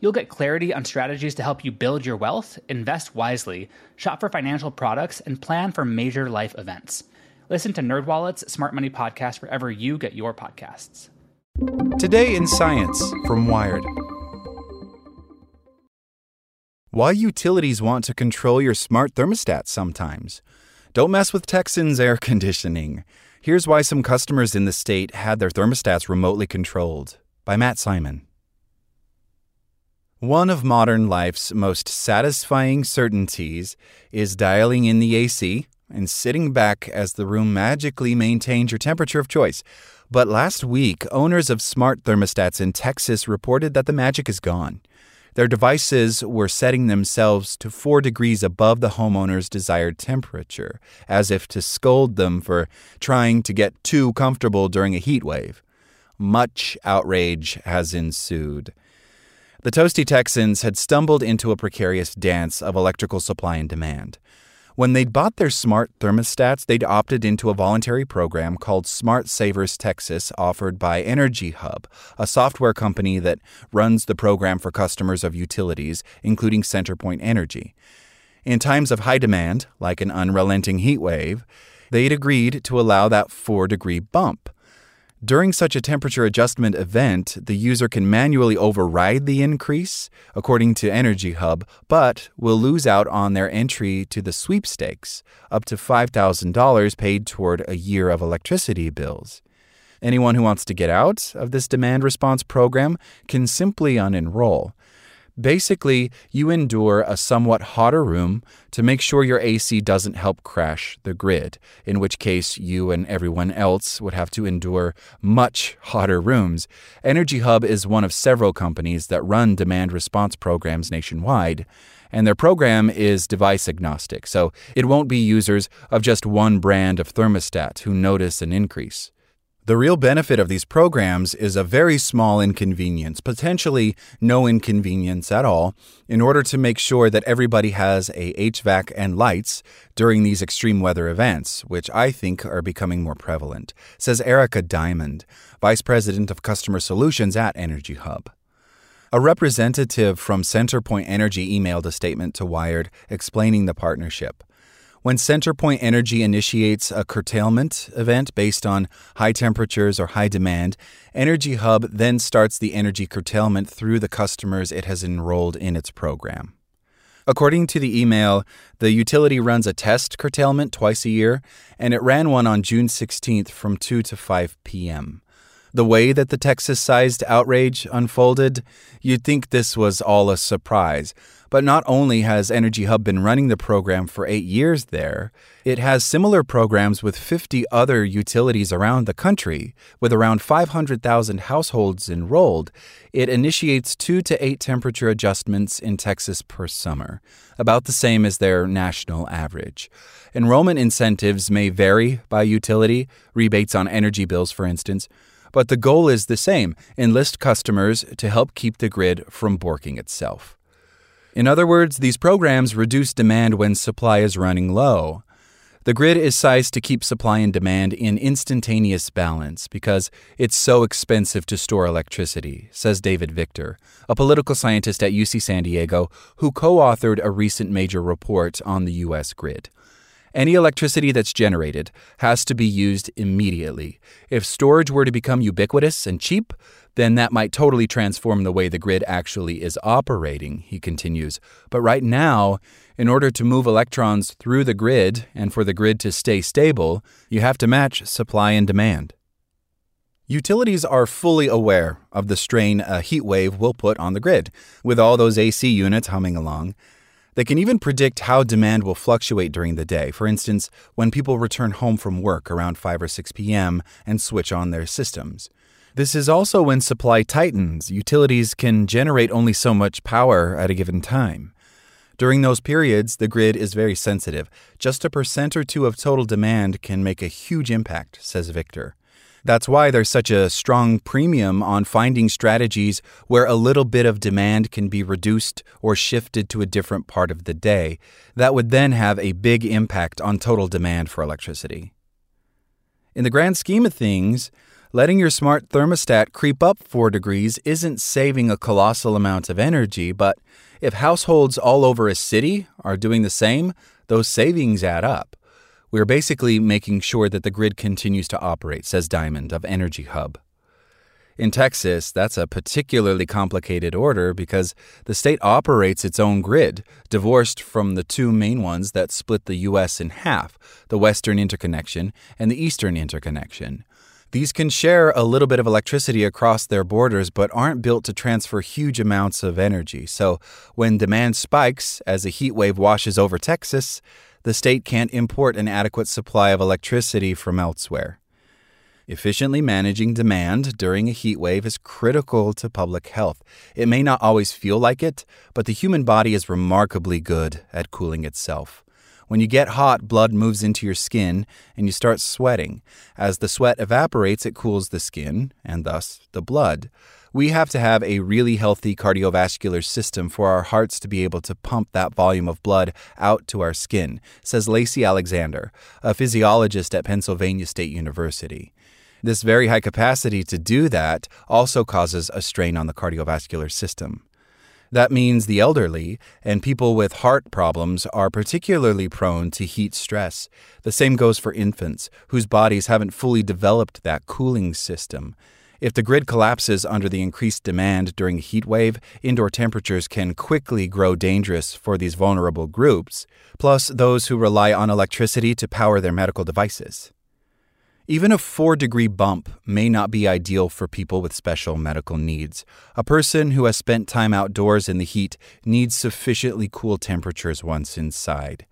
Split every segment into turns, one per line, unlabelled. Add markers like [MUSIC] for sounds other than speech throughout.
You'll get clarity on strategies to help you build your wealth, invest wisely, shop for financial products, and plan for major life events. Listen to NerdWallet's Smart Money Podcast wherever you get your podcasts.
Today in Science from Wired. Why utilities want to control your smart thermostat sometimes. Don't mess with Texans air [LAUGHS] conditioning. Here's why some customers in the state had their thermostats remotely controlled. By Matt Simon. One of modern life's most satisfying certainties is dialing in the AC and sitting back as the room magically maintains your temperature of choice. But last week, owners of smart thermostats in Texas reported that the magic is gone. Their devices were setting themselves to four degrees above the homeowner's desired temperature, as if to scold them for trying to get too comfortable during a heat wave. Much outrage has ensued. The Toasty Texans had stumbled into a precarious dance of electrical supply and demand. When they'd bought their smart thermostats, they'd opted into a voluntary program called Smart Savers Texas, offered by Energy Hub, a software company that runs the program for customers of utilities, including CenterPoint Energy. In times of high demand, like an unrelenting heat wave, they'd agreed to allow that 4 degree bump. During such a temperature adjustment event, the user can manually override the increase, according to Energy Hub, but will lose out on their entry to the sweepstakes, up to $5,000 paid toward a year of electricity bills. Anyone who wants to get out of this demand response program can simply unenroll. Basically, you endure a somewhat hotter room to make sure your AC doesn't help crash the grid, in which case you and everyone else would have to endure much hotter rooms. Energy Hub is one of several companies that run demand response programs nationwide, and their program is device agnostic, so it won't be users of just one brand of thermostat who notice an increase. The real benefit of these programs is a very small inconvenience, potentially no inconvenience at all, in order to make sure that everybody has a HVAC and lights during these extreme weather events, which I think are becoming more prevalent, says Erica Diamond, Vice President of Customer Solutions at Energy Hub. A representative from CenterPoint Energy emailed a statement to Wired explaining the partnership. When CenterPoint Energy initiates a curtailment event based on high temperatures or high demand, Energy Hub then starts the energy curtailment through the customers it has enrolled in its program. According to the email, the utility runs a test curtailment twice a year, and it ran one on June 16th from 2 to 5 p.m. The way that the Texas sized outrage unfolded, you'd think this was all a surprise. But not only has Energy Hub been running the program for eight years there, it has similar programs with 50 other utilities around the country. With around 500,000 households enrolled, it initiates two to eight temperature adjustments in Texas per summer, about the same as their national average. Enrollment incentives may vary by utility, rebates on energy bills, for instance. But the goal is the same enlist customers to help keep the grid from borking itself. In other words, these programs reduce demand when supply is running low. The grid is sized to keep supply and demand in instantaneous balance because it's so expensive to store electricity, says David Victor, a political scientist at UC San Diego who co authored a recent major report on the U.S. grid. Any electricity that's generated has to be used immediately. If storage were to become ubiquitous and cheap, then that might totally transform the way the grid actually is operating, he continues. But right now, in order to move electrons through the grid and for the grid to stay stable, you have to match supply and demand. Utilities are fully aware of the strain a heat wave will put on the grid, with all those AC units humming along. They can even predict how demand will fluctuate during the day. For instance, when people return home from work around 5 or 6 p.m. and switch on their systems. This is also when supply tightens. Utilities can generate only so much power at a given time. During those periods, the grid is very sensitive. Just a percent or two of total demand can make a huge impact, says Victor. That's why there's such a strong premium on finding strategies where a little bit of demand can be reduced or shifted to a different part of the day. That would then have a big impact on total demand for electricity. In the grand scheme of things, letting your smart thermostat creep up 4 degrees isn't saving a colossal amount of energy, but if households all over a city are doing the same, those savings add up. We are basically making sure that the grid continues to operate, says Diamond of Energy Hub. In Texas, that's a particularly complicated order because the state operates its own grid, divorced from the two main ones that split the U.S. in half the Western interconnection and the Eastern interconnection. These can share a little bit of electricity across their borders, but aren't built to transfer huge amounts of energy. So, when demand spikes as a heat wave washes over Texas, the state can't import an adequate supply of electricity from elsewhere. Efficiently managing demand during a heat wave is critical to public health. It may not always feel like it, but the human body is remarkably good at cooling itself. When you get hot, blood moves into your skin and you start sweating. As the sweat evaporates, it cools the skin and thus the blood we have to have a really healthy cardiovascular system for our hearts to be able to pump that volume of blood out to our skin, says Lacy Alexander, a physiologist at Pennsylvania State University. This very high capacity to do that also causes a strain on the cardiovascular system. That means the elderly and people with heart problems are particularly prone to heat stress. The same goes for infants, whose bodies haven't fully developed that cooling system. If the grid collapses under the increased demand during a heat wave, indoor temperatures can quickly grow dangerous for these vulnerable groups, plus those who rely on electricity to power their medical devices. Even a 4 degree bump may not be ideal for people with special medical needs. A person who has spent time outdoors in the heat needs sufficiently cool temperatures once inside.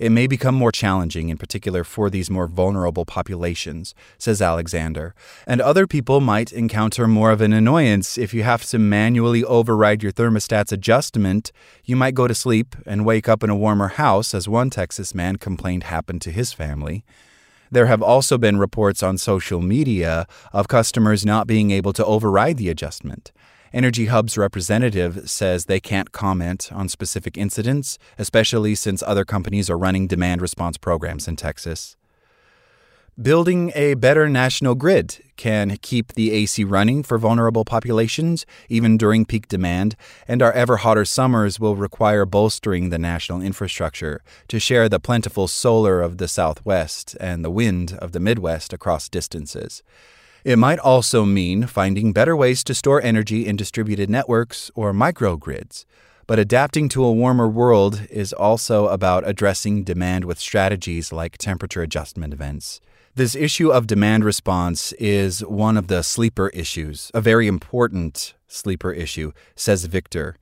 It may become more challenging, in particular for these more vulnerable populations, says Alexander. And other people might encounter more of an annoyance if you have to manually override your thermostat's adjustment. You might go to sleep and wake up in a warmer house, as one Texas man complained happened to his family. There have also been reports on social media of customers not being able to override the adjustment. Energy Hub's representative says they can't comment on specific incidents, especially since other companies are running demand response programs in Texas. Building a better national grid can keep the AC running for vulnerable populations, even during peak demand, and our ever hotter summers will require bolstering the national infrastructure to share the plentiful solar of the Southwest and the wind of the Midwest across distances. It might also mean finding better ways to store energy in distributed networks or microgrids. But adapting to a warmer world is also about addressing demand with strategies like temperature adjustment events. This issue of demand response is one of the sleeper issues, a very important sleeper issue, says Victor.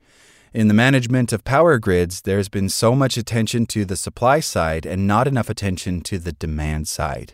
In the management of power grids, there's been so much attention to the supply side and not enough attention to the demand side.